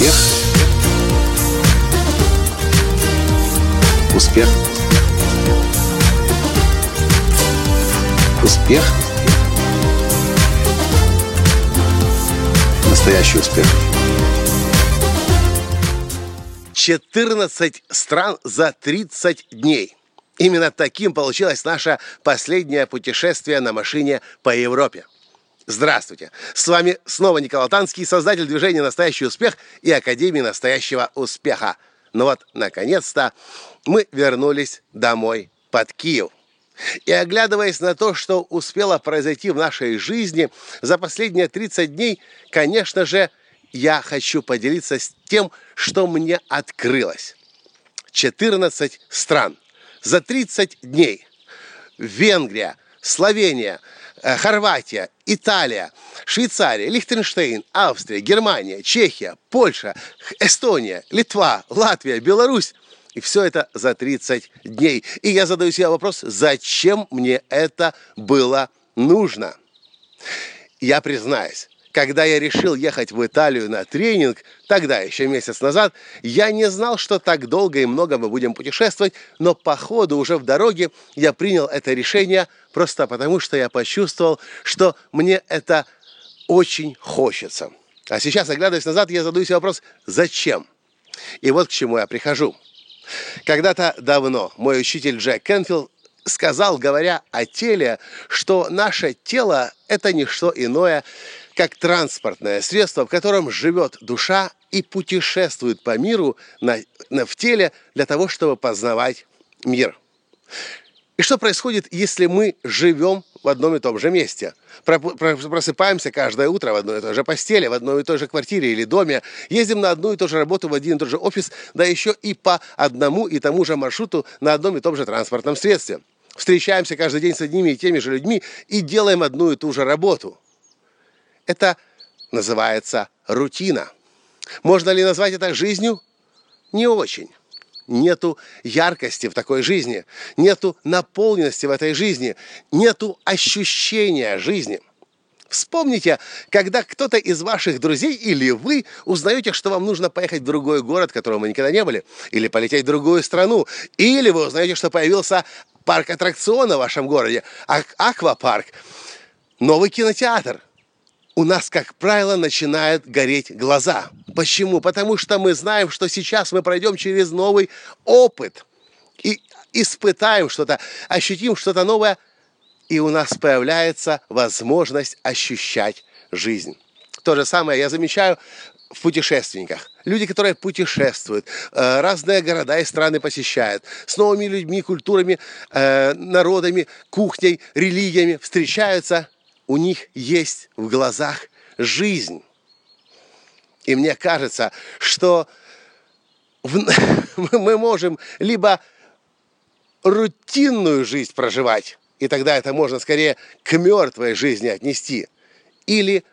Успех. Успех. Успех. Настоящий успех. 14 стран за 30 дней. Именно таким получилось наше последнее путешествие на машине по Европе. Здравствуйте! С вами снова Николай Танский, создатель движения «Настоящий успех» и Академии настоящего успеха. Ну вот, наконец-то, мы вернулись домой под Киев. И оглядываясь на то, что успело произойти в нашей жизни за последние 30 дней, конечно же, я хочу поделиться с тем, что мне открылось. 14 стран за 30 дней. Венгрия, Словения, э, Хорватия, Италия, Швейцария, Лихтенштейн, Австрия, Германия, Чехия, Польша, Эстония, Литва, Латвия, Беларусь. И все это за 30 дней. И я задаю себе вопрос, зачем мне это было нужно? Я признаюсь, когда я решил ехать в Италию на тренинг, тогда, еще месяц назад, я не знал, что так долго и много мы будем путешествовать, но по ходу уже в дороге я принял это решение просто потому, что я почувствовал, что мне это очень хочется. А сейчас, оглядываясь назад, я задаю себе вопрос, зачем? И вот к чему я прихожу. Когда-то давно мой учитель Джек Кенфилд сказал, говоря о теле, что наше тело – это не что иное, как транспортное средство, в котором живет душа и путешествует по миру на, на, в теле для того, чтобы познавать мир. И что происходит, если мы живем в одном и том же месте? Просыпаемся каждое утро в одной и той же постели, в одной и той же квартире или доме, ездим на одну и ту же работу в один и тот же офис, да еще и по одному и тому же маршруту на одном и том же транспортном средстве. Встречаемся каждый день с одними и теми же людьми и делаем одну и ту же работу – это называется рутина. Можно ли назвать это жизнью? Не очень. Нету яркости в такой жизни, нету наполненности в этой жизни, нету ощущения жизни. Вспомните, когда кто-то из ваших друзей или вы узнаете, что вам нужно поехать в другой город, в котором вы никогда не были, или полететь в другую страну, или вы узнаете, что появился парк аттракциона в вашем городе, аквапарк, новый кинотеатр – у нас, как правило, начинают гореть глаза. Почему? Потому что мы знаем, что сейчас мы пройдем через новый опыт и испытаем что-то, ощутим что-то новое, и у нас появляется возможность ощущать жизнь. То же самое я замечаю в путешественниках. Люди, которые путешествуют, э, разные города и страны посещают, с новыми людьми, культурами, э, народами, кухней, религиями встречаются – у них есть в глазах жизнь. И мне кажется, что мы можем либо рутинную жизнь проживать, и тогда это можно скорее к мертвой жизни отнести, или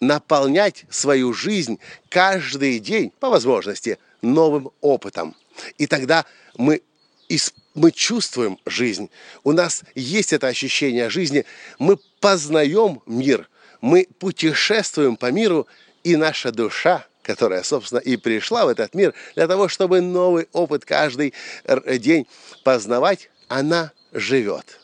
наполнять свою жизнь каждый день, по возможности, новым опытом. И тогда мы мы чувствуем жизнь, у нас есть это ощущение жизни, мы познаем мир, мы путешествуем по миру, и наша душа, которая, собственно, и пришла в этот мир для того, чтобы новый опыт каждый день познавать, она живет.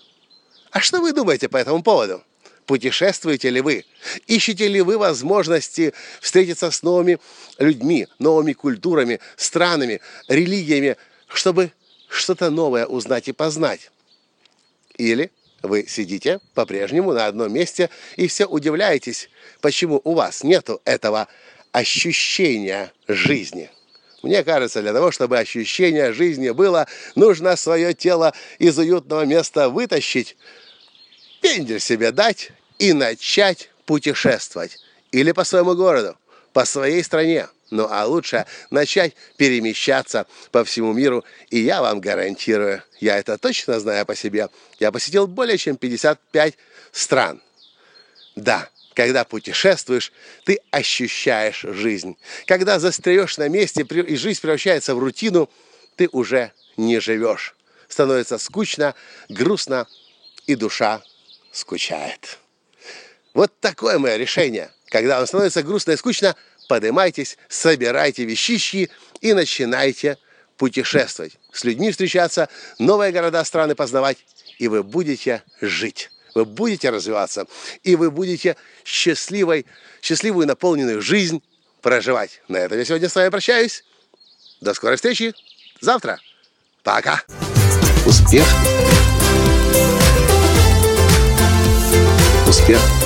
А что вы думаете по этому поводу? Путешествуете ли вы? Ищете ли вы возможности встретиться с новыми людьми, новыми культурами, странами, религиями, чтобы что-то новое узнать и познать. Или вы сидите по-прежнему на одном месте и все удивляетесь, почему у вас нету этого ощущения жизни. Мне кажется, для того, чтобы ощущение жизни было, нужно свое тело из уютного места вытащить, пендель себе дать и начать путешествовать. Или по своему городу, по своей стране. Ну а лучше начать перемещаться по всему миру. И я вам гарантирую, я это точно знаю по себе, я посетил более чем 55 стран. Да, когда путешествуешь, ты ощущаешь жизнь. Когда застряешь на месте и жизнь превращается в рутину, ты уже не живешь. Становится скучно, грустно, и душа скучает. Вот такое мое решение. Когда вам становится грустно и скучно, поднимайтесь, собирайте вещички и начинайте путешествовать, с людьми встречаться, новые города, страны познавать, и вы будете жить. Вы будете развиваться, и вы будете счастливой, счастливую наполненную жизнь проживать. На этом я сегодня с вами прощаюсь. До скорой встречи завтра. Пока. Успех. Успех.